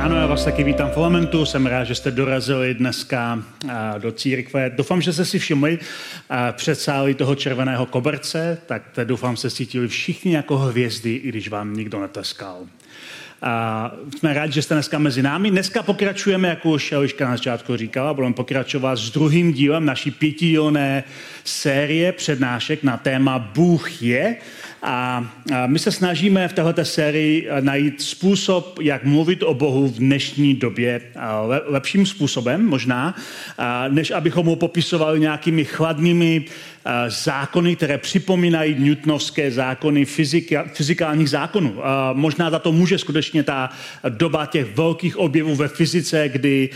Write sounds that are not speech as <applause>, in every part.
Ráno, já vás taky vítám v Elementu. Jsem rád, že jste dorazili dneska do církve. Doufám, že jste si všimli před sály toho červeného koberce, tak doufám, že se cítili všichni jako hvězdy, i když vám nikdo neteskal. A jsme rádi, že jste dneska mezi námi. Dneska pokračujeme, jak už Eliška na začátku říkala, budeme pokračovat s druhým dílem naší pětidílné série přednášek na téma Bůh je. A my se snažíme v této sérii najít způsob, jak mluvit o Bohu v dnešní době lepším způsobem možná, než abychom ho popisovali nějakými chladnými zákony, které připomínají newtonovské zákony fyzika, fyzikálních zákonů. Možná za to může skutečně ta doba těch velkých objevů ve fyzice, kdy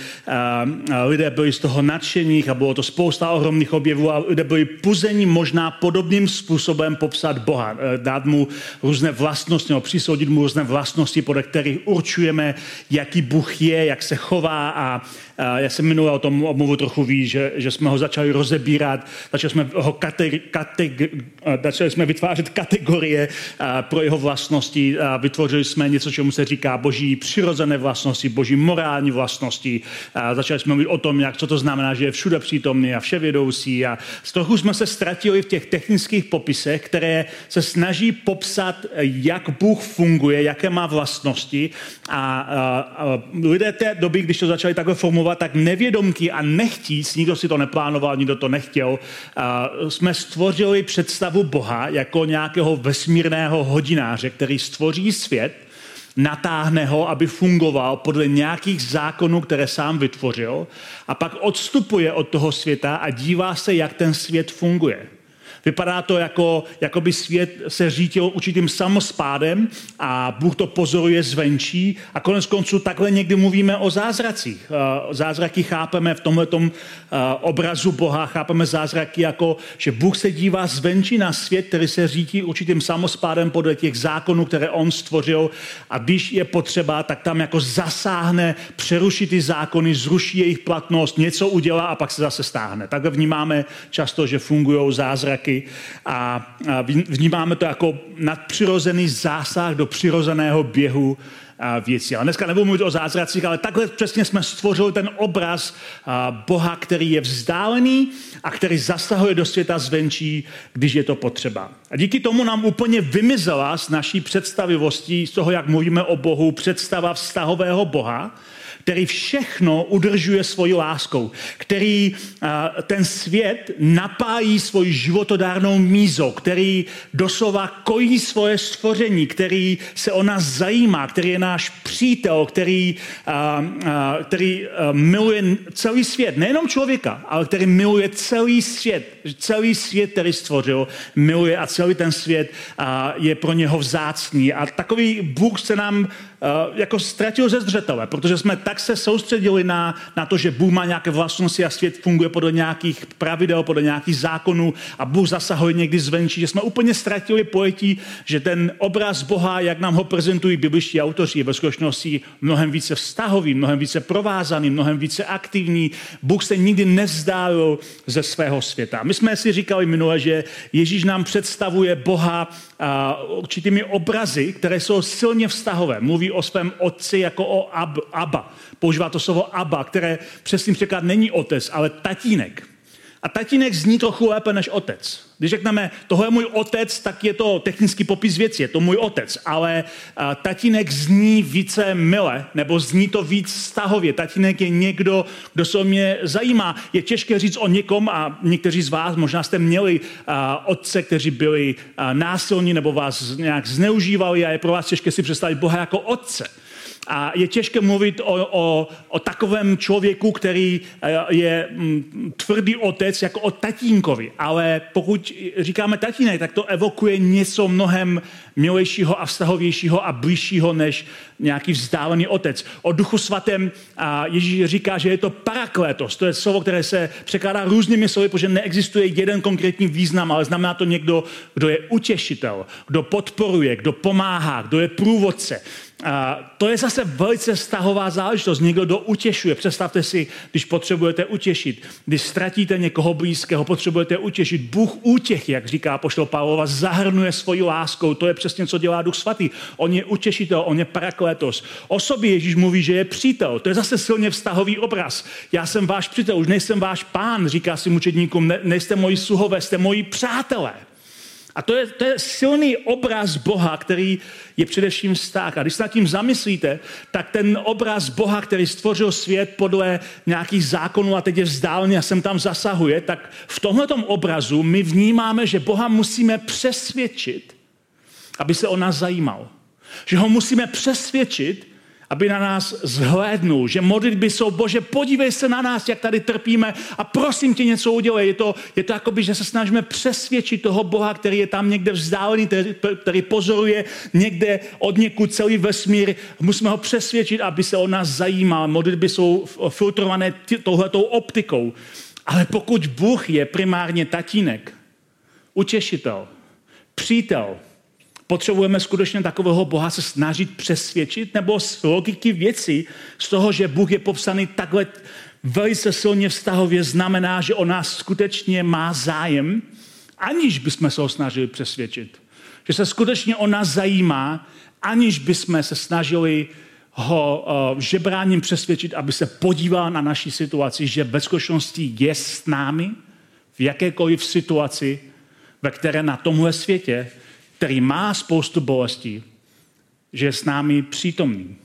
lidé byli z toho nadšených a bylo to spousta ohromných objevů a lidé byli puzení možná podobným způsobem popsat Boha, dát mu různé vlastnosti, nebo přisoudit mu různé vlastnosti, podle kterých určujeme, jaký Bůh je, jak se chová a já jsem minule o tom omluvu trochu ví, že, že jsme ho začali rozebírat, začali jsme ho kate, kate, začali jsme vytvářet kategorie pro jeho vlastnosti, vytvořili jsme něco, čemu se říká boží přirozené vlastnosti, boží morální vlastnosti, začali jsme mluvit o tom, jak, co to znamená, že je všude přítomný a vševědoucí. A z toho jsme se ztratili v těch technických popisech, které se snaží popsat, jak Bůh funguje, jaké má vlastnosti. A, a, a lidé té doby, když to začali takhle formulovat, tak nevědomky a nechtíc, nikdo si to neplánoval, nikdo to nechtěl, a, jsme stvořili představu Boha jako nějakého vesmírného hodináře, který stvoří svět, natáhne ho, aby fungoval podle nějakých zákonů, které sám vytvořil, a pak odstupuje od toho světa a dívá se, jak ten svět funguje. Vypadá to jako, jako by svět se řítil určitým samospádem a Bůh to pozoruje zvenčí a konec konců takhle někdy mluvíme o zázracích. Eh, zázraky chápeme v tomhle eh, obrazu Boha, chápeme zázraky jako, že Bůh se dívá zvenčí na svět, který se řídí určitým samospádem podle těch zákonů, které on stvořil a když je potřeba, tak tam jako zasáhne, přeruší ty zákony, zruší jejich platnost, něco udělá a pak se zase stáhne. Takhle vnímáme často, že fungují zázraky a vnímáme to jako nadpřirozený zásah do přirozeného běhu věcí. Ale dneska nebudu mluvit o zázracích, ale takhle přesně jsme stvořili ten obraz Boha, který je vzdálený a který zasahuje do světa zvenčí, když je to potřeba. A díky tomu nám úplně vymizela z naší představivostí, z toho, jak mluvíme o Bohu, představa vztahového Boha, který všechno udržuje svojí láskou, který ten svět napájí svoji životodárnou mízou, který doslova kojí svoje stvoření, který se o nás zajímá, který je náš přítel, který, který miluje celý svět, nejenom člověka, ale který miluje celý svět, celý svět, který stvořil, miluje a celý ten svět je pro něho vzácný. A takový Bůh se nám jako ztratil ze zřetele, protože jsme tak se soustředili na, na to, že Bůh má nějaké vlastnosti a svět funguje podle nějakých pravidel, podle nějakých zákonů a Bůh zasahuje někdy zvenčí, že jsme úplně ztratili pojetí, že ten obraz Boha, jak nám ho prezentují bibliští autoři, je ve skutečnosti mnohem více vztahový, mnohem více provázaný, mnohem více aktivní. Bůh se nikdy nevzdálil ze svého světa. My jsme si říkali minule, že Ježíš nám představuje Boha určitými obrazy, které jsou silně vztahové. Mluví o svém otci jako o ab, Abba. Používá to slovo Abba, které přesným překlad není otec, ale tatínek. A tatínek zní trochu lépe než otec. Když řekneme, tohle je můj otec, tak je to technický popis věci, je to můj otec, ale a, tatínek zní více mile, nebo zní to víc vztahově. Tatínek je někdo, kdo se o mě zajímá. Je těžké říct o někom, a někteří z vás možná jste měli a, otce, kteří byli a, násilní nebo vás nějak zneužívali a je pro vás těžké si představit Boha jako otce. A je těžké mluvit o, o, o takovém člověku, který eh, je mm, tvrdý otec, jako o tatínkovi. Ale pokud říkáme tatínek, tak to evokuje něco mnohem milejšího a vztahovějšího a blížšího než nějaký vzdálený otec. O duchu svatém Ježíš říká, že je to paraklétos. To je slovo, které se překládá různými slovy, protože neexistuje jeden konkrétní význam, ale znamená to někdo, kdo je utěšitel, kdo podporuje, kdo pomáhá, kdo je průvodce. A to je zase velice vztahová záležitost. Někdo, kdo utěšuje. Představte si, když potřebujete utěšit. Když ztratíte někoho blízkého, potřebujete utěšit. Bůh útěchy, jak říká poštol Pavlova, zahrnuje svoji láskou. To je přesně, co dělá Duch Svatý. On je utěšitel, on je parakletos. O sobě Ježíš mluví, že je přítel. To je zase silně vztahový obraz. Já jsem váš přítel, už nejsem váš pán, říká si mučedníkům, ne, nejste moji sluhové, jste moji přátelé. A to je, to je silný obraz Boha, který je především vztah. A když se nad tím zamyslíte, tak ten obraz Boha, který stvořil svět podle nějakých zákonů a teď je vzdálený a sem tam zasahuje, tak v tomto obrazu my vnímáme, že Boha musíme přesvědčit, aby se o nás zajímal. Že ho musíme přesvědčit, aby na nás zhlédnul, že modlitby jsou, bože, podívej se na nás, jak tady trpíme a prosím tě něco udělej. Je to, je to jako by, že se snažíme přesvědčit toho Boha, který je tam někde vzdálený, který, který pozoruje někde od někud celý vesmír. Musíme ho přesvědčit, aby se o nás zajímal. Modlitby jsou filtrované touhletou optikou. Ale pokud Bůh je primárně tatínek, utěšitel, přítel, Potřebujeme skutečně takového Boha se snažit přesvědčit, nebo z logiky věcí, z toho, že Bůh je popsaný takhle velice silně vztahově, znamená, že o nás skutečně má zájem, aniž bychom se ho snažili přesvědčit. Že se skutečně o nás zajímá, aniž bychom se snažili ho uh, žebráním přesvědčit, aby se podíval na naší situaci, že ve skutečnosti je s námi v jakékoliv situaci, ve které na tomhle světě který má spoustu bolestí, že je s námi přítomný.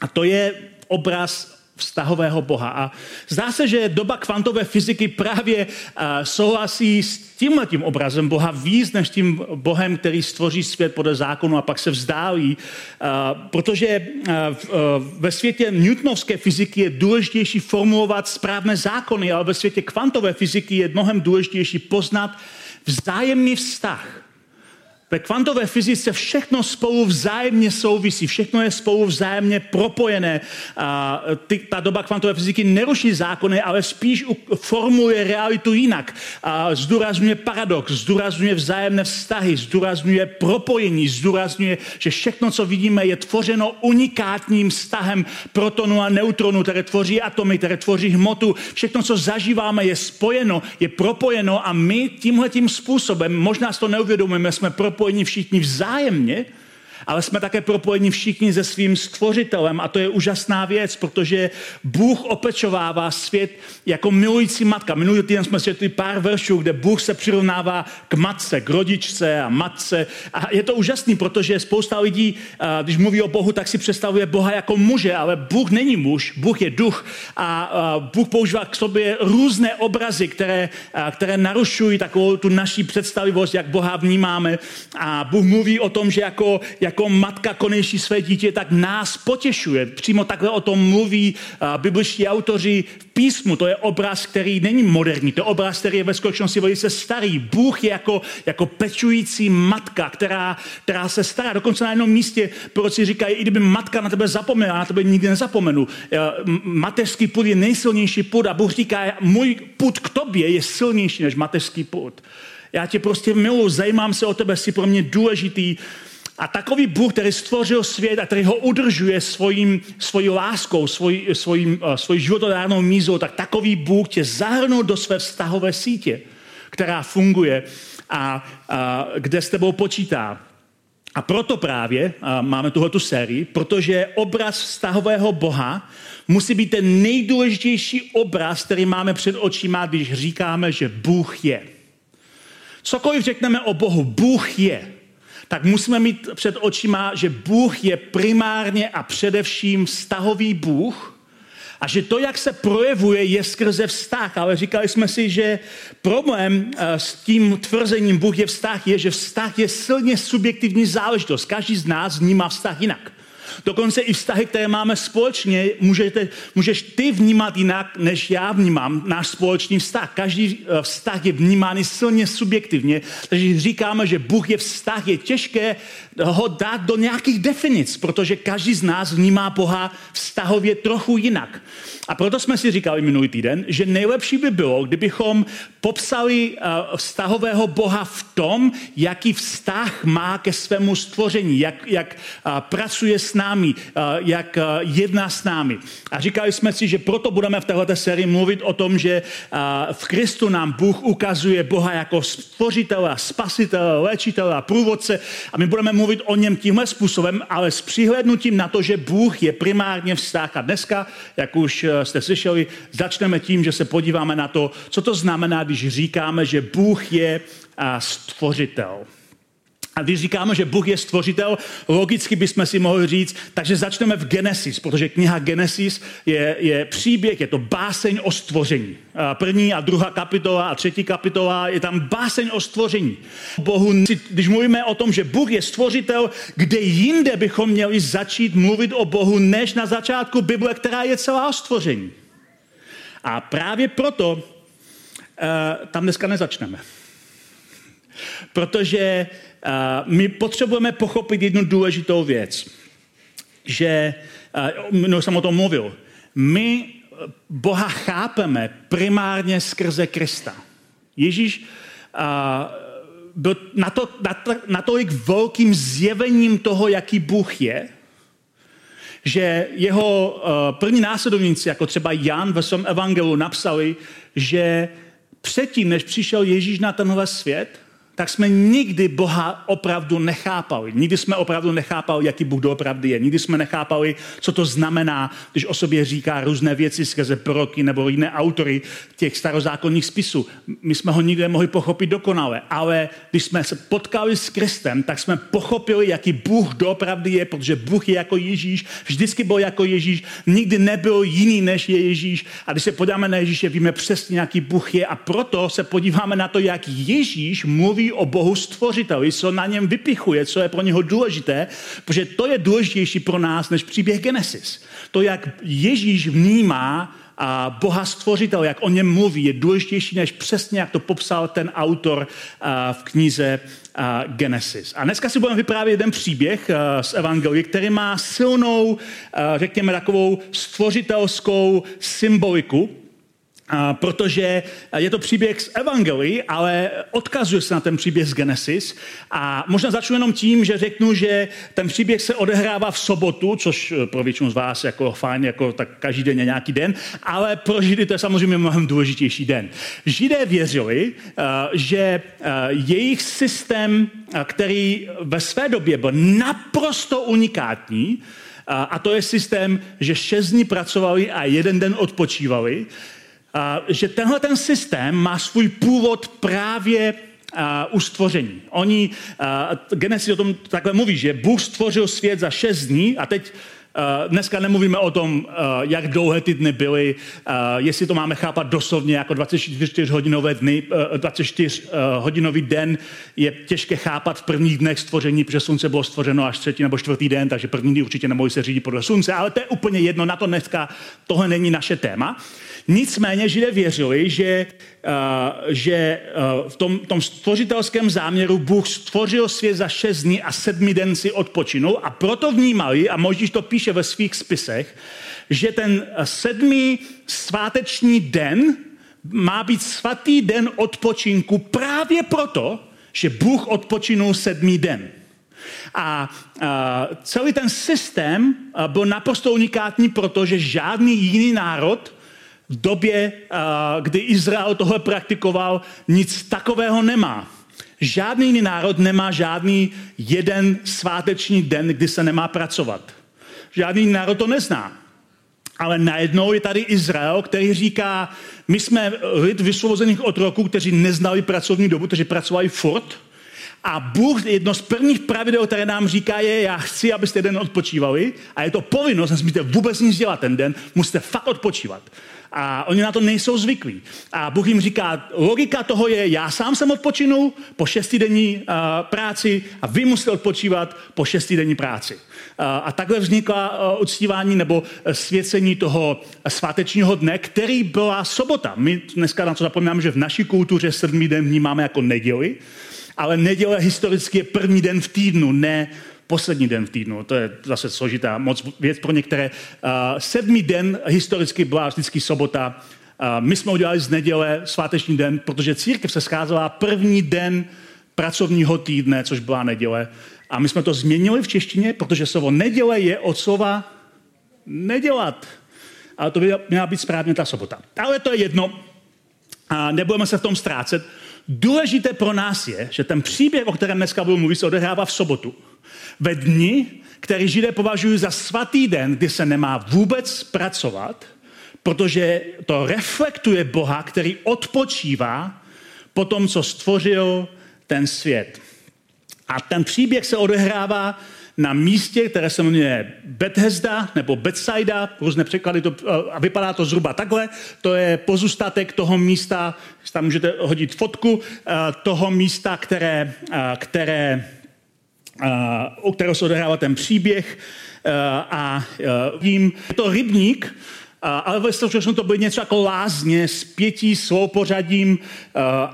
A to je obraz vztahového Boha. A zdá se, že doba kvantové fyziky právě uh, souhlasí s tímhle tím obrazem Boha víc než tím Bohem, který stvoří svět podle zákonu a pak se vzdálí, uh, protože uh, ve světě newtonovské fyziky je důležitější formulovat správné zákony, ale ve světě kvantové fyziky je mnohem důležitější poznat vzájemný vztah ve kvantové fyzice všechno spolu vzájemně souvisí, všechno je spolu vzájemně propojené. A ty, ta doba kvantové fyziky neruší zákony, ale spíš formuje realitu jinak. A zdůrazňuje paradox, zdůrazňuje vzájemné vztahy, zdůrazňuje propojení, zdůrazňuje, že všechno, co vidíme, je tvořeno unikátním vztahem protonu a neutronu, které tvoří atomy, které tvoří hmotu. Všechno, co zažíváme, je spojeno, je propojeno a my tímhle tím způsobem, možná si to neuvědomujeme, jsme propojeni propojeni všichni vzájemně, ale jsme také propojeni všichni se svým stvořitelem a to je úžasná věc, protože Bůh opečovává svět jako milující matka. Minulý týden jsme světli pár veršů, kde Bůh se přirovnává k matce, k rodičce a matce. A je to úžasný, protože spousta lidí, když mluví o Bohu, tak si představuje Boha jako muže, ale Bůh není muž, Bůh je duch. A Bůh používá k sobě různé obrazy, které, které narušují takovou tu naší představivost, jak Boha vnímáme. A Bůh mluví o tom, že jako, jako jako matka konejší své dítě, tak nás potěšuje. Přímo takhle o tom mluví bibliští autoři v písmu. To je obraz, který není moderní. To je obraz, který je ve skutečnosti velice starý. Bůh je jako, jako pečující matka, která, která se stará. Dokonce na jednom místě proroci říkají, i kdyby matka na tebe zapomněla, na tebe nikdy nezapomenu. Mateřský put je nejsilnější put a Bůh říká, můj put k tobě je silnější než mateřský put. Já tě prostě miluji, zajímám se o tebe, jsi pro mě důležitý. A takový Bůh, který stvořil svět a který ho udržuje svojím, svojí láskou, svoj, svojím, uh, svojí životodárnou mízou, tak takový Bůh tě zahrnul do své vztahové sítě, která funguje a, a kde s tebou počítá. A proto právě a máme tuhle sérii, protože obraz vztahového Boha musí být ten nejdůležitější obraz, který máme před očima, když říkáme, že Bůh je. Cokoliv řekneme o Bohu, Bůh je tak musíme mít před očima, že Bůh je primárně a především vztahový Bůh a že to, jak se projevuje, je skrze vztah. Ale říkali jsme si, že problém eh, s tím tvrzením Bůh je vztah je, že vztah je silně subjektivní záležitost. Každý z nás vnímá vztah jinak. Dokonce i vztahy, které máme společně, můžete, můžeš ty vnímat jinak, než já vnímám náš společný vztah. Každý eh, vztah je vnímán silně subjektivně, takže říkáme, že Bůh je vztah, je těžké ho dát do nějakých definic, protože každý z nás vnímá Boha vztahově trochu jinak. A proto jsme si říkali minulý týden, že nejlepší by bylo, kdybychom popsali uh, vztahového Boha v tom, jaký vztah má ke svému stvoření, jak, jak uh, pracuje s námi, uh, jak uh, jedná s námi. A říkali jsme si, že proto budeme v této sérii mluvit o tom, že uh, v Kristu nám Bůh ukazuje Boha jako stvořitele, spasitele, léčitele a průvodce a my budeme mluvit o něm tímhle způsobem, ale s přihlednutím na to, že Bůh je primárně vztah. A dneska, jak už jste slyšeli, začneme tím, že se podíváme na to, co to znamená, když říkáme, že Bůh je stvořitel. A když říkáme, že Bůh je stvořitel, logicky bychom si mohli říct, takže začneme v Genesis, protože kniha Genesis je, je příběh, je to báseň o stvoření. První a druhá kapitola a třetí kapitola je tam báseň o stvoření. Bohu, když mluvíme o tom, že Bůh je stvořitel, kde jinde bychom měli začít mluvit o Bohu, než na začátku Bible, která je celá o stvoření. A právě proto uh, tam dneska nezačneme. Protože my potřebujeme pochopit jednu důležitou věc, že, uh, no jsem o tom mluvil, my Boha chápeme primárně skrze Krista. Ježíš byl nato, natolik velkým zjevením toho, jaký Bůh je, že jeho první následovníci, jako třeba Jan ve svém evangelu, napsali, že předtím, než přišel Ježíš na tenhle svět, tak jsme nikdy Boha opravdu nechápali. Nikdy jsme opravdu nechápali, jaký Bůh doopravdy je. Nikdy jsme nechápali, co to znamená, když o sobě říká různé věci skrze proroky nebo jiné autory těch starozákonních spisů. My jsme ho nikdy nemohli pochopit dokonale, ale když jsme se potkali s Kristem, tak jsme pochopili, jaký Bůh doopravdy je, protože Bůh je jako Ježíš, vždycky byl jako Ježíš, nikdy nebyl jiný než je Ježíš. A když se podíváme na Ježíše, víme přesně, jaký Bůh je a proto se podíváme na to, jak Ježíš mluví o Bohu stvořiteli, co na něm vypichuje, co je pro něho důležité, protože to je důležitější pro nás než příběh Genesis. To, jak Ježíš vnímá a Boha stvořitel, jak o něm mluví, je důležitější než přesně, jak to popsal ten autor v knize Genesis. A dneska si budeme vyprávět jeden příběh z Evangelie, který má silnou, řekněme, takovou stvořitelskou symboliku protože je to příběh z Evangelii, ale odkazuje se na ten příběh z Genesis. A možná začnu jenom tím, že řeknu, že ten příběh se odehrává v sobotu, což pro většinu z vás jako fajn, jako tak každý den je nějaký den, ale pro Židy to je samozřejmě mnohem důležitější den. Židé věřili, eh, že eh, jejich systém, eh, který ve své době byl naprosto unikátní, a to je systém, že šest dní pracovali a jeden den odpočívali, že tenhle ten systém má svůj původ právě u stvoření. Oni, Genesis o tom takhle mluví, že Bůh stvořil svět za šest dní a teď dneska nemluvíme o tom, jak dlouhé ty dny byly, jestli to máme chápat doslovně jako 24 hodinové dny, 24 hodinový den je těžké chápat v prvních dnech stvoření, protože slunce bylo stvořeno až třetí nebo čtvrtý den, takže první dny určitě nemohli se řídit podle slunce, ale to je úplně jedno, na to dneska tohle není naše téma. Nicméně Židé věřili, že, uh, že uh, v tom, tom stvořitelském záměru Bůh stvořil svět za šest dní a sedmi den si odpočinul a proto vnímali, a možná to píše ve svých spisech, že ten sedmý sváteční den má být svatý den odpočinku právě proto, že Bůh odpočinul sedmý den. A, a celý ten systém byl naprosto unikátní, protože žádný jiný národ době, kdy Izrael tohle praktikoval, nic takového nemá. Žádný jiný národ nemá žádný jeden sváteční den, kdy se nemá pracovat. Žádný národ to nezná. Ale najednou je tady Izrael, který říká, my jsme lid vysvobozených od roku, kteří neznali pracovní dobu, kteří pracovali furt, A Bůh, jedno z prvních pravidel, které nám říká, je, já chci, abyste den odpočívali a je to povinnost, nesmíte vůbec nic dělat ten den, musíte fakt odpočívat. A oni na to nejsou zvyklí. A Bůh jim říká, logika toho je, já sám jsem odpočinul po šestidenní uh, práci a vy musíte odpočívat po šestidenní práci. Uh, a takhle vznikla uh, uctívání nebo svěcení toho svátečního dne, který byla sobota. My dneska na to zapomínáme, že v naší kultuře sedmý den vnímáme jako neděli, ale neděle historicky je první den v týdnu, ne poslední den v týdnu. To je zase složitá moc věc pro některé. Uh, sedmý den historicky byla vždycky sobota. Uh, my jsme udělali z neděle sváteční den, protože církev se scházela první den pracovního týdne, což byla neděle. A my jsme to změnili v češtině, protože slovo neděle je od slova nedělat. Ale to by měla být správně ta sobota. Ale to je jedno. A nebudeme se v tom ztrácet. Důležité pro nás je, že ten příběh, o kterém dneska budu mluvit, se odehrává v sobotu ve dni, který Židé považují za svatý den, kdy se nemá vůbec pracovat, protože to reflektuje Boha, který odpočívá po tom, co stvořil ten svět. A ten příběh se odehrává na místě, které se jmenuje Bethesda nebo Bethsaida, různé překlady, to, a vypadá to zhruba takhle. To je pozůstatek toho místa, tam můžete hodit fotku, toho místa, které, které o kterého se odehrává ten příběh. A vím, je to rybník, ale ve skutečnosti to bylo něco jako lázně s pětí pořadím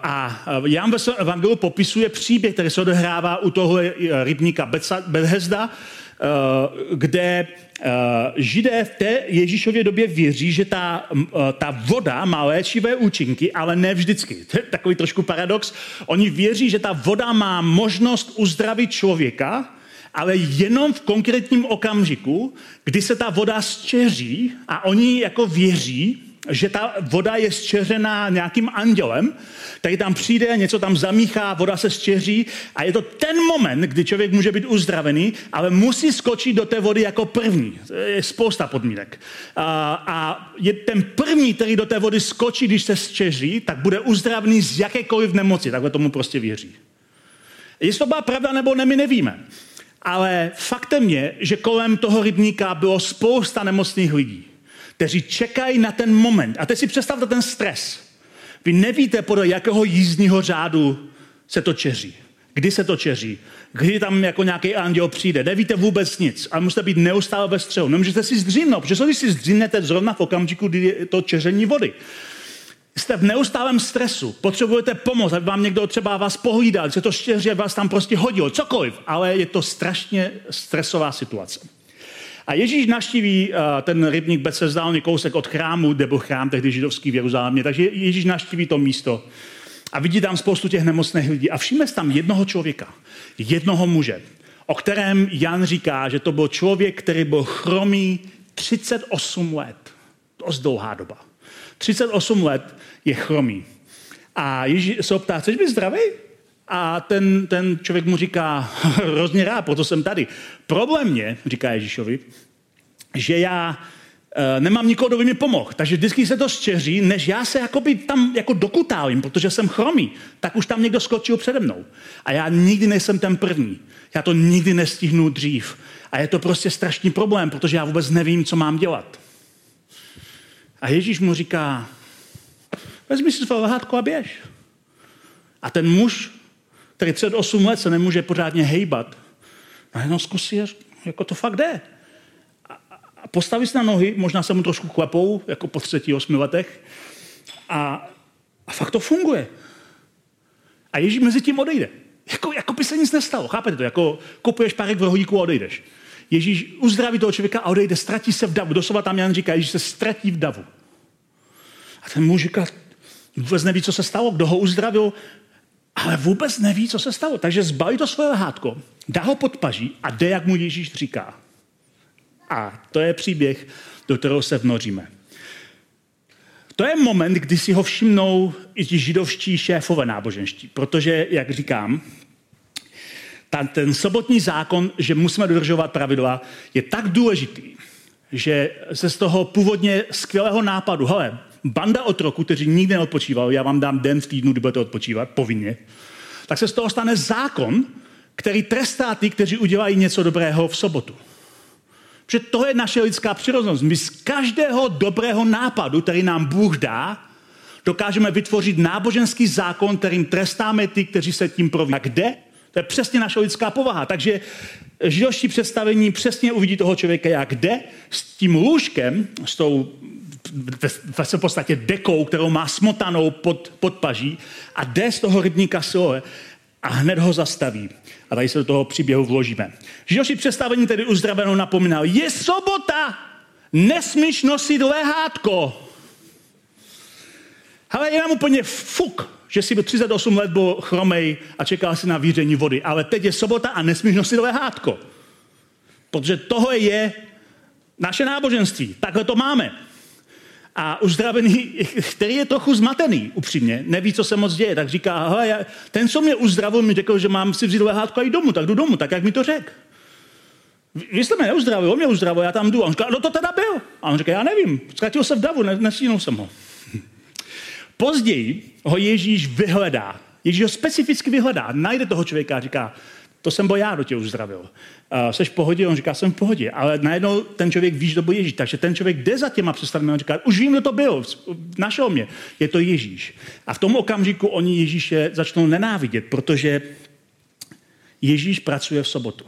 a Jan ve svém evangeliu popisuje příběh, který se odehrává u toho rybníka Bethesda, kde židé v té Ježíšově době věří, že ta, ta voda má léčivé účinky, ale ne vždycky. <laughs> To je takový trošku paradox. Oni věří, že ta voda má možnost uzdravit člověka, ale jenom v konkrétním okamžiku, kdy se ta voda zčeří a oni jako věří, že ta voda je zčeřená nějakým andělem, který tam přijde, něco tam zamíchá, voda se zčeří a je to ten moment, kdy člověk může být uzdravený, ale musí skočit do té vody jako první. Je spousta podmínek. A, a je ten první, který do té vody skočí, když se zčeří, tak bude uzdravený z jakékoliv nemoci. Takhle tomu prostě věří. Jestli to byla pravda nebo ne, my nevíme. Ale faktem je, že kolem toho rybníka bylo spousta nemocných lidí, kteří čekají na ten moment. A teď si představte ten stres. Vy nevíte, podle jakého jízdního řádu se to čeří. Kdy se to čeří? Kdy tam jako nějaký anděl přijde? Nevíte vůbec nic. A musíte být neustále ve střehu. Nemůžete si zdřímnout, protože když si zdřímnete zrovna v okamžiku, kdy je to čeření vody. Jste v neustálém stresu, potřebujete pomoc, aby vám někdo třeba vás pohlídal, že to štěře vás tam prostě hodil, cokoliv, ale je to strašně stresová situace. A Ježíš naštíví uh, ten rybník Becezdálný kousek od chrámu, kde byl chrám tehdy židovský v Jeruzalémě, takže Ježíš naštíví to místo a vidí tam spoustu těch nemocných lidí a všimne tam jednoho člověka, jednoho muže, o kterém Jan říká, že to byl člověk, který byl chromý 38 let. Dost dlouhá doba. 38 let je chromý. A Ježíš se optá, chceš být zdravý? A ten, ten člověk mu říká, hrozně rád, proto jsem tady. Problém je, říká Ježíšovi, že já e, nemám nikoho, kdo by mi pomohl. Takže vždycky se to štěří, než já se jakoby tam jako dokutálím, protože jsem chromý, tak už tam někdo skočil přede mnou. A já nikdy nejsem ten první. Já to nikdy nestihnu dřív. A je to prostě strašný problém, protože já vůbec nevím, co mám dělat. A Ježíš mu říká, vezmi si své lehátko a běž. A ten muž, který před 8 let se nemůže pořádně hejbat, najednou zkusí, jako to fakt jde. A postaví se na nohy, možná se mu trošku klepou, jako po třetí, osmi letech, a, a fakt to funguje. A Ježíš mezi tím odejde. Jako, jako by se nic nestalo, chápete to? Jako kupuješ párek v rohodíku a odejdeš. Ježíš uzdraví toho člověka a odejde, ztratí se v davu. Doslova tam Jan říká, Ježíš se ztratí v davu. A ten muž říká, vůbec neví, co se stalo, kdo ho uzdravil, ale vůbec neví, co se stalo. Takže zbaví to svoje lehátko, dá ho pod paží a jde, jak mu Ježíš říká. A to je příběh, do kterého se vnoříme. To je moment, kdy si ho všimnou i ti židovští šéfové náboženští, protože, jak říkám, ten, ten sobotní zákon, že musíme dodržovat pravidla, je tak důležitý, že se z toho původně skvělého nápadu, hele, banda otroků, kteří nikdy neodpočívali, já vám dám den v týdnu, kdy budete odpočívat, povinně, tak se z toho stane zákon, který trestá ty, kteří udělají něco dobrého v sobotu. Protože to je naše lidská přirozenost. My z každého dobrého nápadu, který nám Bůh dá, dokážeme vytvořit náboženský zákon, kterým trestáme ty, kteří se tím proví. A kde? To je přesně naše lidská povaha. Takže židovští představení přesně uvidí toho člověka, jak jde s tím lůžkem, s tou v podstatě dekou, kterou má smotanou pod, pod paží a jde z toho rybníka Siloe a hned ho zastaví. A tady se do toho příběhu vložíme. Židovští představení tedy uzdravenou napomínal, je sobota, nesmíš nosit lehátko. Ale je nám úplně fuk, že si byl 38 let byl chromej a čekal si na víření vody. Ale teď je sobota a nesmíš nosit lehátko. Protože tohle je naše náboženství. Takhle to máme. A uzdravený, který je trochu zmatený, upřímně, neví, co se moc děje, tak říká, já, ten, co mě uzdravil, mi řekl, že mám si vzít lehátko a jít domů, tak jdu domů, tak jak mi to řekl. Vy jste mě neuzdravil, on mě uzdravil, já tam jdu. A on říká, no to teda byl. A on říká, já nevím, ztratil se v davu, nesínul jsem ho. <laughs> Později ho Ježíš vyhledá. Ježíš ho specificky vyhledá. Najde toho člověka a říká, to jsem byl já, kdo tě uzdravil. Uh, seš v pohodě? On říká, jsem v pohodě. Ale najednou ten člověk ví, že to byl Ježíš. Takže ten člověk jde za těma představami. On říká, už vím, kdo to byl. Našel mě. Je to Ježíš. A v tom okamžiku oni Ježíše začnou nenávidět, protože Ježíš pracuje v sobotu.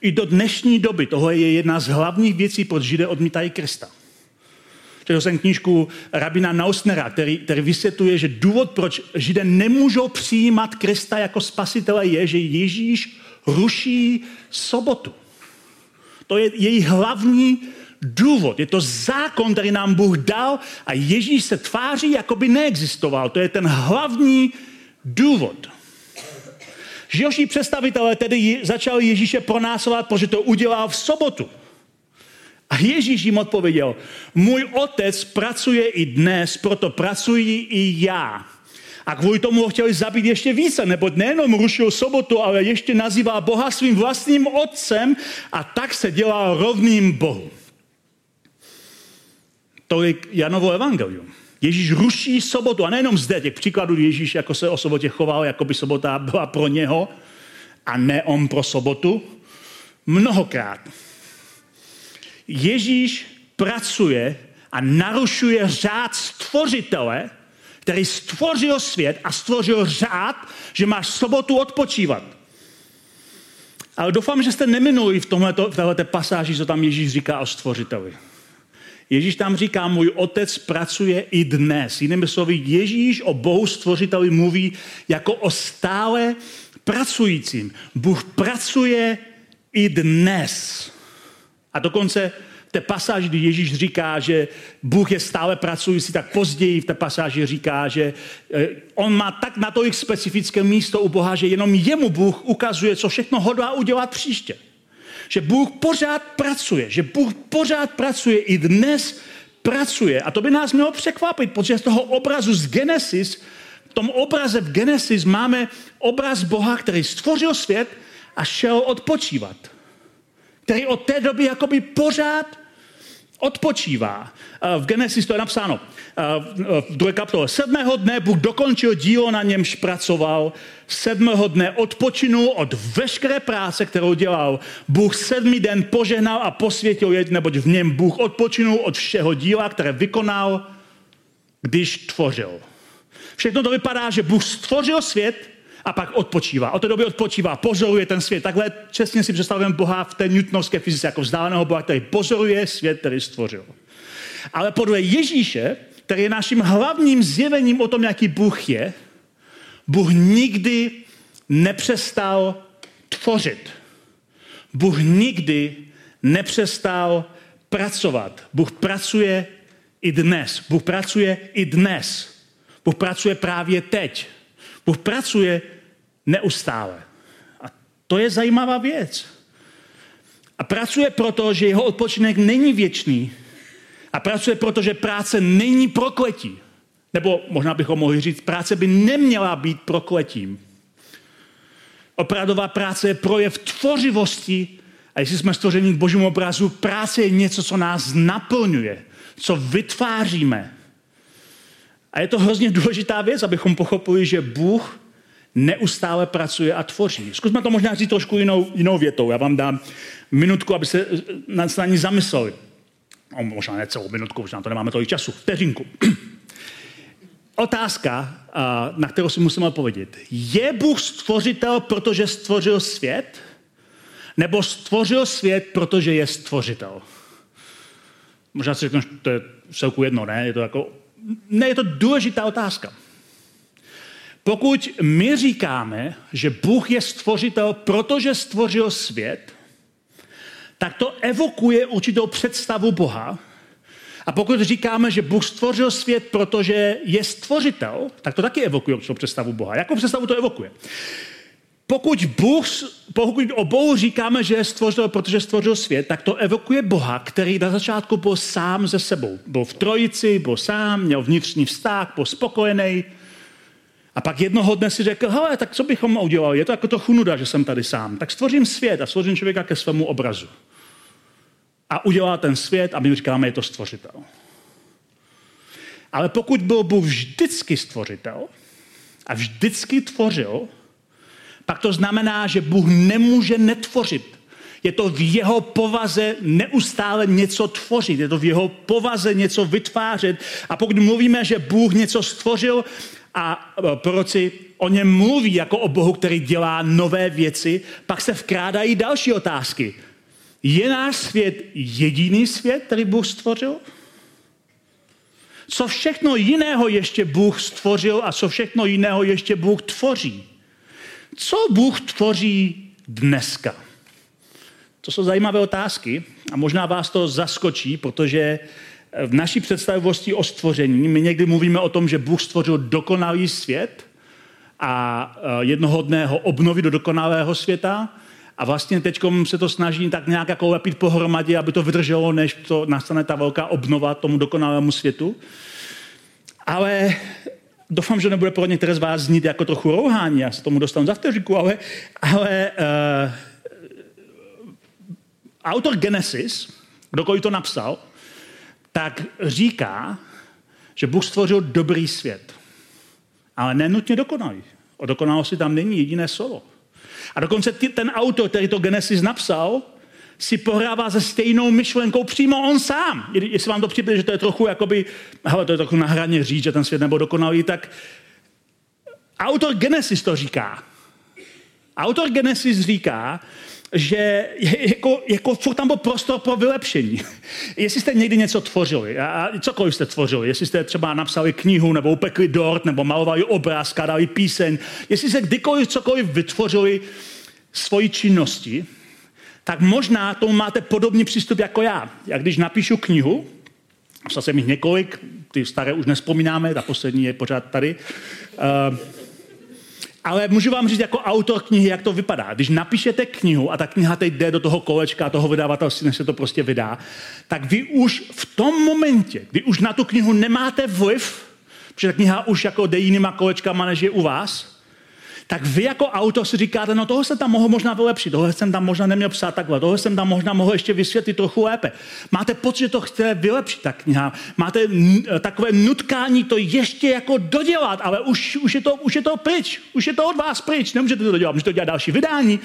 I do dnešní doby toho je jedna z hlavních věcí, proč Židé odmítají Krista. Četl jsem knížku rabina Nausnera, který, který vysvětluje, že důvod, proč Židé nemůžou přijímat Krista jako spasitele, je, že Ježíš ruší sobotu. To je její hlavní důvod. Je to zákon, který nám Bůh dal a Ježíš se tváří, jako by neexistoval. To je ten hlavní důvod. Židovští představitelé tedy začali Ježíše pronásovat, protože to udělal v sobotu. A Ježíš jim odpověděl, můj otec pracuje i dnes, proto pracuji i já. A kvůli tomu ho chtěli zabít ještě více, nebo nejenom rušil sobotu, ale ještě nazývá Boha svým vlastním otcem a tak se dělá rovným Bohu. je Janovo evangelium. Ježíš ruší sobotu a nejenom zde, těch příkladů Ježíš jako se o sobotě choval, jako by sobota byla pro něho a ne on pro sobotu. Mnohokrát. Ježíš pracuje a narušuje řád stvořitele, který stvořil svět a stvořil řád, že máš sobotu odpočívat. Ale doufám, že jste neminuli v, tomhleto, v této pasáži, co tam Ježíš říká o stvořiteli. Ježíš tam říká, můj otec pracuje i dnes. Jinými slovy, Ježíš o Bohu stvořiteli mluví jako o stále pracujícím. Bůh pracuje i dnes. A dokonce v té pasáži, kdy Ježíš říká, že Bůh je stále pracující, tak později v té pasáži říká, že eh, on má tak natolik specifické místo u Boha, že jenom jemu Bůh ukazuje, co všechno hodlá udělat příště. Že Bůh pořád pracuje, že Bůh pořád pracuje i dnes pracuje. A to by nás mělo překvapit, protože z toho obrazu z Genesis, v tom obraze v Genesis máme obraz Boha, který stvořil svět a šel odpočívat který od té doby jakoby pořád odpočívá. V Genesis to je napsáno v druhé kapitole. Sedmého dne Bůh dokončil dílo, na němž pracoval. Sedmého dne odpočinul od veškeré práce, kterou dělal. Bůh sedmý den požehnal a posvětil jej, neboť v něm Bůh odpočinul od všeho díla, které vykonal, když tvořil. Všechno to vypadá, že Bůh stvořil svět, a pak odpočívá. Od té doby odpočívá, pozoruje ten svět. Takhle přesně si představujeme Boha v té newtonovské fyzice jako vzdáleného Boha, který pozoruje svět, který stvořil. Ale podle Ježíše, který je naším hlavním zjevením o tom, jaký Bůh je, Bůh nikdy nepřestal tvořit. Bůh nikdy nepřestal pracovat. Bůh pracuje i dnes. Bůh pracuje i dnes. Bůh pracuje právě teď. Bůh pracuje neustále. A to je zajímavá věc. A pracuje proto, že jeho odpočinek není věčný. A pracuje proto, že práce není prokletí. Nebo možná bychom mohli říct, práce by neměla být prokletím. Opravdová práce je projev tvořivosti a jestli jsme stvořeni k božímu obrazu, práce je něco, co nás naplňuje, co vytváříme. A je to hrozně důležitá věc, abychom pochopili, že Bůh neustále pracuje a tvoří. Zkusme to možná říct trošku jinou, jinou větou. Já vám dám minutku, aby se na, na ní zamysleli. No, možná ne celou minutku, možná to nemáme tolik času. Vteřinku. <clears throat> Otázka, na kterou si musíme odpovědět. Je Bůh stvořitel, protože stvořil svět? Nebo stvořil svět, protože je stvořitel? Možná si řeknu, že to je celku jedno, ne? Je to jako, ne, je to důležitá otázka. Pokud my říkáme, že Bůh je stvořitel, protože stvořil svět, tak to evokuje určitou představu Boha. A pokud říkáme, že Bůh stvořil svět, protože je stvořitel, tak to taky evokuje určitou představu Boha. Jakou představu to evokuje? Pokud, Bůh, pokud o Bohu říkáme, že je stvořil, protože stvořil svět, tak to evokuje Boha, který na začátku byl sám ze sebou. Byl v trojici, byl sám, měl vnitřní vztah, byl spokojený. A pak jednoho dne si řekl, hele, tak co bychom udělali? Je to jako to chunuda, že jsem tady sám. Tak stvořím svět a stvořím člověka ke svému obrazu. A udělá ten svět a my říkáme, je to stvořitel. Ale pokud byl Bůh vždycky stvořitel a vždycky tvořil, pak to znamená, že Bůh nemůže netvořit. Je to v jeho povaze neustále něco tvořit, je to v jeho povaze něco vytvářet. A pokud mluvíme, že Bůh něco stvořil a e, proroci o něm mluví jako o Bohu, který dělá nové věci, pak se vkrádají další otázky. Je náš svět jediný svět, který Bůh stvořil? Co všechno jiného ještě Bůh stvořil a co všechno jiného ještě Bůh tvoří? Co Bůh tvoří dneska? To jsou zajímavé otázky a možná vás to zaskočí, protože v naší představivosti o stvoření my někdy mluvíme o tom, že Bůh stvořil dokonalý svět a e, jednoho dne ho obnoví do dokonalého světa a vlastně teď se to snaží tak nějak jako lepit pohromadě, aby to vydrželo, než to nastane ta velká obnova tomu dokonalému světu. Ale doufám, že nebude pro některé z vás znít jako trochu rouhání, já se tomu dostanu za vteřiku, ale, ale uh, autor Genesis, kdokoliv to napsal, tak říká, že Bůh stvořil dobrý svět. Ale nenutně dokonalý. O dokonalosti tam není jediné slovo. A dokonce ten autor, který to Genesis napsal, si pohrává se stejnou myšlenkou přímo on sám. Jestli vám to přijde, že to je trochu jakoby, hele, to je trochu na hraně říct, že ten svět nebyl dokonalý, tak autor Genesis to říká. Autor Genesis říká, že jako, jako furt tam byl prostor pro vylepšení. <laughs> Jestli jste někdy něco tvořili, a cokoliv jste tvořili, jestli jste třeba napsali knihu, nebo upekli dort, nebo malovali obraz, skladali píseň, jestli jste kdykoliv cokoliv vytvořili svoji činnosti, tak možná tomu máte podobný přístup jako já. Já když napíšu knihu, napsal jsem jich několik, ty staré už nespomínáme, ta poslední je pořád tady, uh, ale můžu vám říct jako autor knihy, jak to vypadá. Když napíšete knihu a ta kniha teď jde do toho kolečka, toho vydavatelství, než se to prostě vydá, tak vy už v tom momentě, kdy už na tu knihu nemáte vliv, protože ta kniha už jako jde jinýma kolečkama, než je u vás, tak vy jako autor si říkáte, no toho jsem tam mohl možná vylepšit, tohle jsem tam možná neměl psát takhle, tohle jsem tam možná mohl ještě vysvětlit trochu lépe. Máte pocit, že to chce vylepšit ta kniha, máte takové nutkání to ještě jako dodělat, ale už, už, je to, už je to pryč, už je to od vás pryč, nemůžete to dodělat, můžete to dělat další vydání.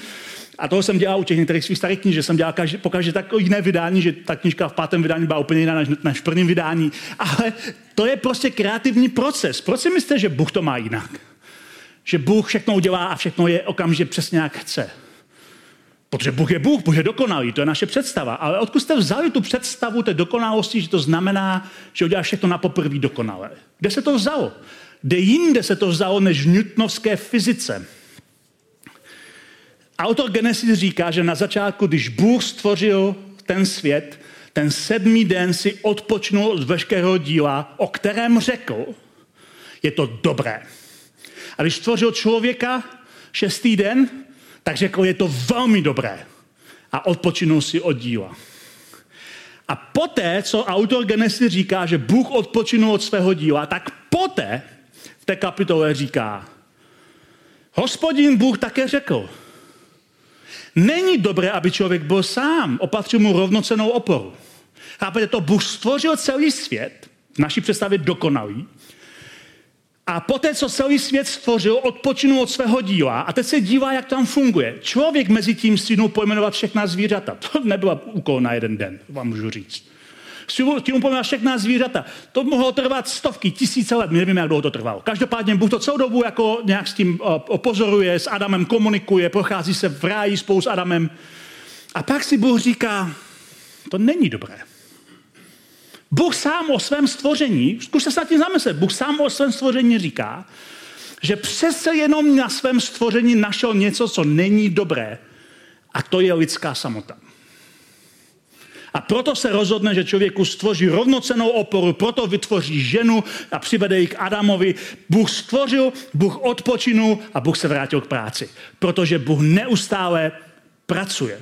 A toho jsem dělal u těch některých svých starých knih, že jsem dělal každý, pokaždé takové jiné vydání, že ta knižka v pátém vydání byla úplně jiná než, než v prvním vydání. Ale to je prostě kreativní proces. Proč si myslíte, že Bůh to má jinak? Že Bůh všechno udělá a všechno je okamžitě přesně jak chce. Protože Bůh je Bůh, Bůh je dokonalý, to je naše představa. Ale odkud jste vzali tu představu té dokonalosti, že to znamená, že udělá všechno na poprvé dokonalé? Kde se to vzalo? Kde jinde se to vzalo než v newtonovské fyzice? Autor Genesis říká, že na začátku, když Bůh stvořil ten svět, ten sedmý den si odpočnul od veškerého díla, o kterém řekl, je to dobré. A když stvořil člověka šestý den, tak řekl, je to velmi dobré. A odpočinul si od díla. A poté, co autor Genesis říká, že Bůh odpočinul od svého díla, tak poté v té kapitole říká, hospodin Bůh také řekl, není dobré, aby člověk byl sám, opatřil mu rovnocenou oporu. Chápete to? Bůh stvořil celý svět, v naší představě dokonalý, A poté, co celý svět stvořil, odpočinul od svého díla a teď se dívá, jak tam funguje. Člověk mezi tím stihnul pojmenovat všechna zvířata. To nebyla úkol na jeden den, vám můžu říct. Tím pojmenovat všechna zvířata. To mohlo trvat stovky, tisíce let, my nevíme, jak dlouho to trvalo. Každopádně Bůh to celou dobu jako nějak s tím opozoruje, s Adamem komunikuje, prochází se v ráji spolu s Adamem. A pak si Bůh říká, to není dobré. Bůh sám o svém stvoření, zkuste se nad tím zamyslet, Bůh sám o svém stvoření říká, že přece jenom na svém stvoření našel něco, co není dobré. A to je lidská samota. A proto se rozhodne, že člověku stvoří rovnocenou oporu, proto vytvoří ženu a přivede ji k Adamovi. Bůh stvořil, Bůh odpočinul a Bůh se vrátil k práci. Protože Bůh neustále pracuje.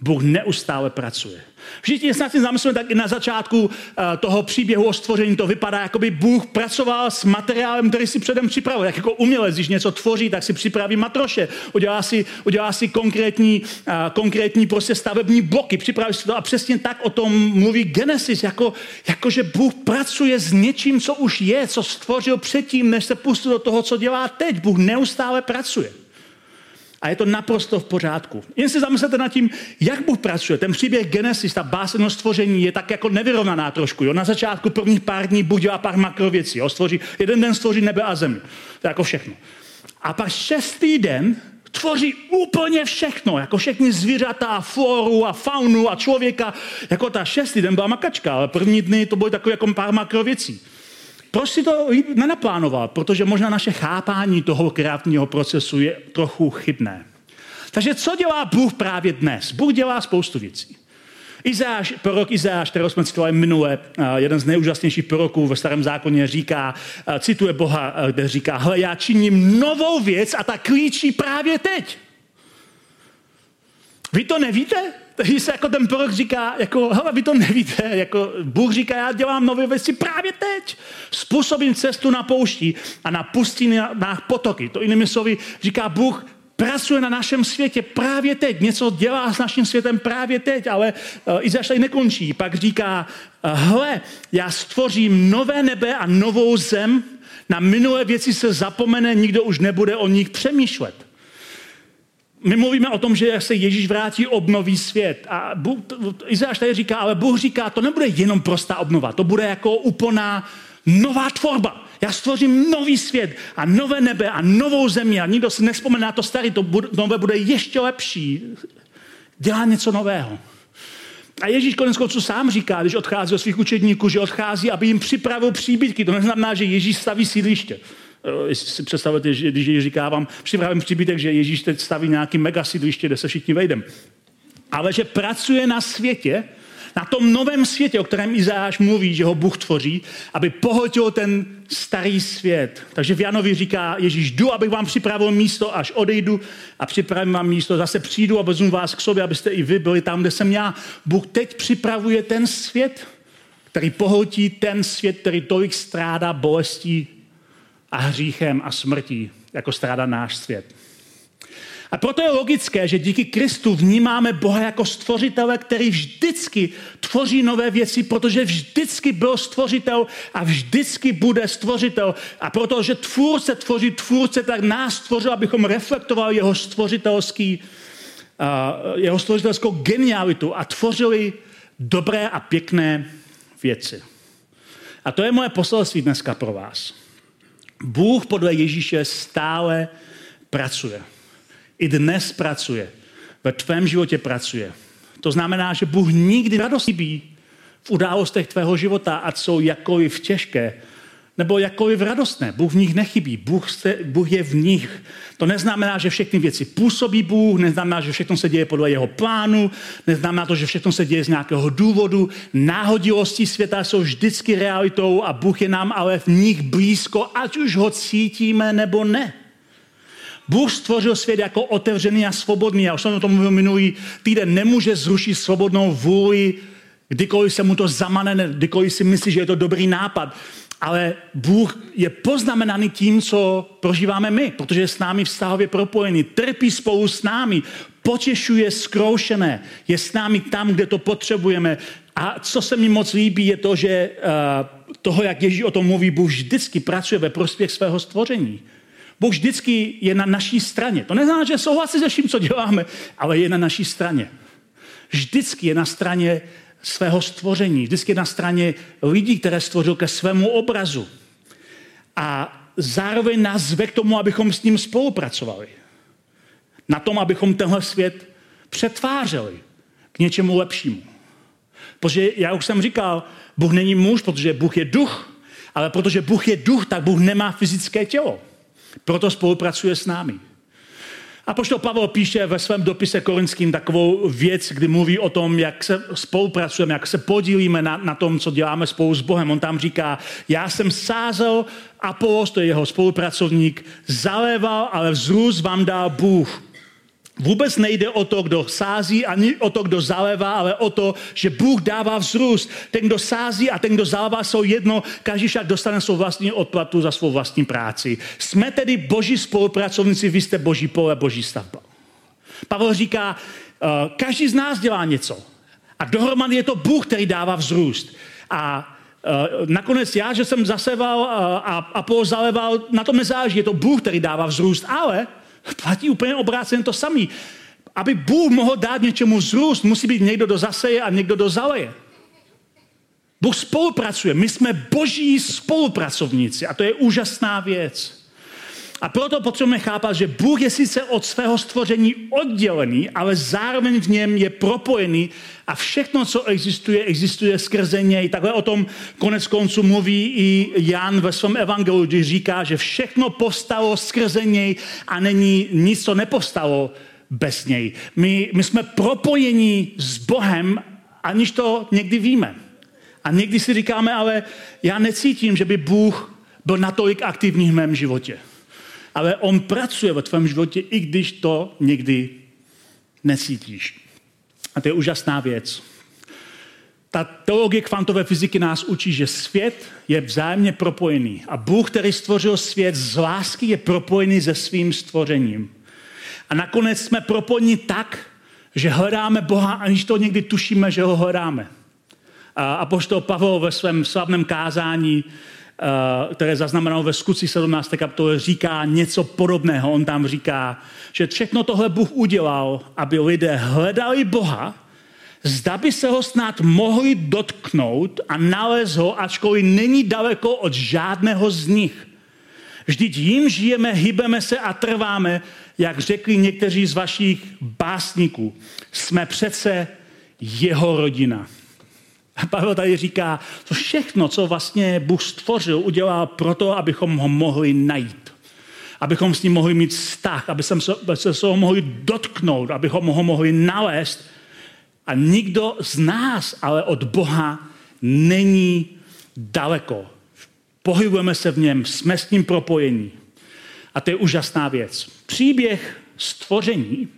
Bůh neustále pracuje. Všichni se nad tím zamyslíme, tak i na začátku eh, toho příběhu o stvoření to vypadá, jako by Bůh pracoval s materiálem, který si předem připravil. Jak jako umělec, když něco tvoří, tak si připraví matroše, udělá si, udělá si konkrétní, uh, konkrétní prostě stavební bloky, připraví si to a přesně tak o tom mluví Genesis, jako, jako že Bůh pracuje s něčím, co už je, co stvořil předtím, než se pustil do toho, co dělá teď. Bůh neustále pracuje. A je to naprosto v pořádku. Jen si zamyslete nad tím, jak Bůh pracuje. Ten příběh Genesis, ta básenost stvoření je tak jako nevyrovnaná trošku. Jo? Na začátku prvních pár dní Bůh dělá pár makrověcí. Jo? Stvoří, jeden den stvoří nebe a zemi. To je jako všechno. A pak šestý den tvoří úplně všechno, jako všechny zvířata, floru a faunu a člověka. Jako ta šestý den byla makačka, ale první dny to bylo takové jako pár makrověcí. Proč si to nenaplánoval? Protože možná naše chápání toho kreativního procesu je trochu chybné. Takže co dělá Bůh právě dnes? Bůh dělá spoustu věcí. Izáš, prorok Izáš, kterého jsme citovali minule, jeden z nejúžasnějších proroků ve starém zákoně, říká, cituje Boha, kde říká, hle, já činím novou věc a ta klíčí právě teď. Vy to nevíte? Takže se jako ten prorok říká, jako, hele, vy to nevíte, jako Bůh říká, já dělám nové věci právě teď. Způsobím cestu na poušti a na pustinách potoky. To jinými slovy říká Bůh, pracuje na našem světě právě teď. Něco dělá s naším světem právě teď, ale uh, Izaš tady nekončí. Pak říká, hle, já stvořím nové nebe a novou zem, na minulé věci se zapomene, nikdo už nebude o nich přemýšlet. My mluvíme o tom, že se Ježíš vrátí, obnoví svět. A Izáš tady říká, ale Bůh říká, to nebude jenom prostá obnova, to bude jako úplná nová tvorba. Já stvořím nový svět a nové nebe a novou zemi a nikdo si nespomene na to starý, to bude, nové bude ještě lepší. Dělá něco nového. A Ježíš konec konců sám říká, když odchází od svých učedníků, že odchází, aby jim připravil příbytky. To neznamená, že Ježíš staví sídliště. Eh, jestli si představujete, že když Ježíš říká vám, připravím příbytek, že Ježíš teď staví nějaký mega sídliště, kde se všichni vejdeme. Ale že pracuje na světě, na tom novém světě, o kterém Izáš mluví, že ho Bůh tvoří, aby pohltil ten starý svět. Takže v Janovi říká Ježíš, jdu, abych vám připravil místo, až odejdu a připravím vám místo. Zase přijdu a vezmu vás k sobě, abyste i vy byli tam, kde jsem já. Bůh teď připravuje ten svět, který pohltí ten svět, který tolik strádá bolestí a hříchem a smrtí, jako strádá náš svět. A proto je logické, že díky Kristu vnímáme Boha jako stvořitele, který vždycky tvoří nové věci, protože vždycky byl stvořitel a vždycky bude stvořitel. A protože tvůrce tvoří tvůrce, tak nás stvořil, abychom reflektovali jeho stvořitelský, uh, jeho stvořitelskou genialitu a tvořili dobré a pěkné věci. A to je moje poselství dneska pro vás. Bůh podle Ježíše stále pracuje. I dnes pracuje. Ve tvém životě pracuje. To znamená, že Bůh nikdy radost chybí v událostech tvého života, ať jsou jakkoliv těžké, nebo jakkoliv radostné. Bůh v nich nechybí, Bůh, se, Bůh je v nich. To neznamená, že všechny věci působí Bůh, neznamená, že všechno se děje podle jeho plánu, neznamená to, že všechno se děje z nějakého důvodu. Náhodilosti světa jsou vždycky realitou a Bůh je nám ale v nich blízko, ať už ho cítíme nebo ne. Bůh stvořil svět jako otevřený a svobodný. Já už jsem o tom mluvil minulý týden. Nemůže zrušit svobodnou vůli, kdykoliv se mu to zamane, kdykoliv si myslí, že je to dobrý nápad ale Bůh je poznamenaný tím, co prožíváme my, protože je s námi vztahově propojený, trpí spolu s námi, potěšuje zkroušené, je s námi tam, kde to potřebujeme. A co se mi moc líbí, je to, že uh, toho, jak Ježíš o tom mluví, Bůh vždycky pracuje ve prospěch svého stvoření. Bůh vždycky je na naší straně. To neznamená, že souhlasí se vším, co děláme, ale je na naší straně. Vždycky je na straně svého stvoření, vždycky na straně lidí, které stvořil ke svému obrazu. A zároveň nás zve k tomu, abychom s ním spolupracovali. Na tom, abychom tenhle svět přetvářeli k něčemu lepšímu. Protože, já už jsem říkal, Bůh není muž, protože Bůh je duch, ale protože Bůh je duch, tak Bůh nemá fyzické tělo. Proto spolupracuje s námi. A poštol Pavel píše ve svém dopise korinským takovou věc, kdy mluví o tom, jak se spolupracujeme, jak se podílíme na, na tom, co děláme spolu s Bohem. On tam říká, já jsem sázel, Apolos, to je jeho spolupracovník, zaléval, ale vzrůst vám dal Bůh. Vůbec nejde o to, kdo sází, ani o to, kdo zalévá, ale o to, že Bůh dává vzrůst. Ten, kdo sází a ten, kdo zalévá, jsou jedno, každý však dostane svou vlastní odplatu za svou vlastní práci. Jsme tedy boží spolupracovníci, vy jste boží pole, boží stavba. Pavel říká, uh, každý z nás dělá něco. A dohromady je to Bůh, který dává vzrůst. A Uh, nakonec já, že jsem zaseval uh, a, a pozaleval, na tom nezáleží, je to Bůh, který dává vzrůst, ale Platí úplně obráceně to samý. Aby Bůh mohl dát něčemu vzrůst, musí být někdo, kdo zaseje a někdo, kdo zaleje. Bůh spolupracuje. My jsme boží spolupracovníci a to je úžasná věc. A proto potřebujeme chápat, že Bůh je sice od svého stvoření oddělený, ale zároveň v něm je propojený a všechno, co existuje, existuje skrze něj. Takhle o tom konec konců mluví i Jan ve svém evangeliu, když říká, že všechno povstalo skrze něj a není nic, co nepovstalo bez něj. My, my jsme propojení s Bohem, aniž to někdy víme. A někdy si říkáme, ale já necítím, že by Bůh byl natolik aktivní v mém životě ale on pracuje ve tvém životě, i když to někdy necítíš. A to je úžasná věc. Ta teologie kvantové fyziky nás učí, že svět je vzájemně propojený. A Bůh, který stvořil svět z lásky, je propojený se svým stvořením. A nakonec jsme propojeni tak, že hledáme Boha, aniž to někdy tušíme, že ho hledáme. A poštol Pavel ve svém slavném kázání které zaznamenalo ve skutci 17. kapitole, říká něco podobného. On tam říká, že všechno tohle Bůh udělal, aby lidé hledali Boha, zda by se ho snad mohli dotknout a nalézt ho, ačkoliv není daleko od žádného z nich. Vždyť jim žijeme, hybeme se a trváme, jak řekli někteří z vašich básníků. Jsme přece jeho rodina. A Pavel tady říká, to všechno, co vlastně Bůh stvořil, udělal proto, abychom ho mohli najít. Abychom s ním mohli mít vztah, aby se, se ho mohli dotknout, abychom ho mohli nalézt. A nikdo z nás ale od Boha není daleko. Pohybujeme se v něm, jsme s ním propojení. A to je úžasná věc. Příběh stvoření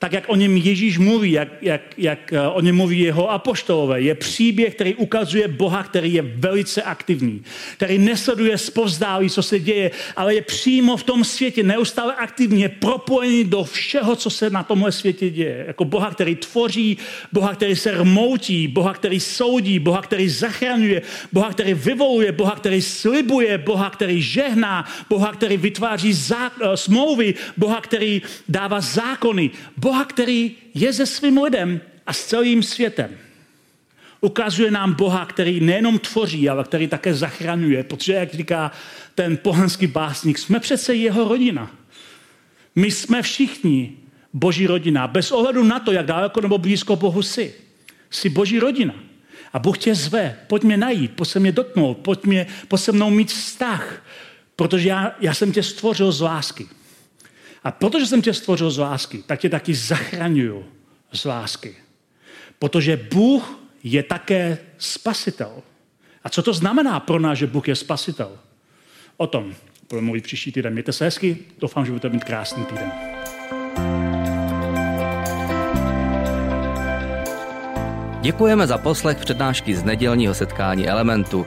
tak jak o něm Ježíš mluví, jak, jak, jak eh, o něm mluví jeho apoštolové. Je příběh, který ukazuje Boha, který je velice aktivní, který nesleduje zpovzdálí, co se děje, ale je přímo v tom světě neustále aktivní, je propojený do všeho, co se na tomhle světě děje. Jako Boha, který tvoří, Boha, který se rmoutí, Boha, který soudí, Boha, který zachraňuje, Boha, který vyvoluje, Boha, který slibuje, Boha, který žehná, Boha, který vytváří zá, eh, smlouvy, Boha, který dává zákony, Boha, Boha, který je se svým lidem a s celým světem. Ukazuje nám Boha, který nejenom tvoří, ale který také zachraňuje. Protože, jak říká ten pohanský básník, jsme přece jeho rodina. My jsme všichni boží rodina. Bez ohledu na to, jak daleko nebo blízko Bohu jsi. Jsi boží rodina. A Bůh tě zve, pojď mě najít, pojď se mě dotknout, pojď, mě, pojď se mnou mít vztah, protože já, já jsem tě stvořil z lásky. A protože jsem tě stvořil z lásky, tak tě taky zachraňuju z lásky. Protože Bůh je také spasitel. A co to znamená pro nás, že Bůh je spasitel? O tom budeme mluvit příští týden. Mějte se hezky, doufám, že budete mít krásný týden. Děkujeme za poslech přednášky z nedělního setkání Elementu.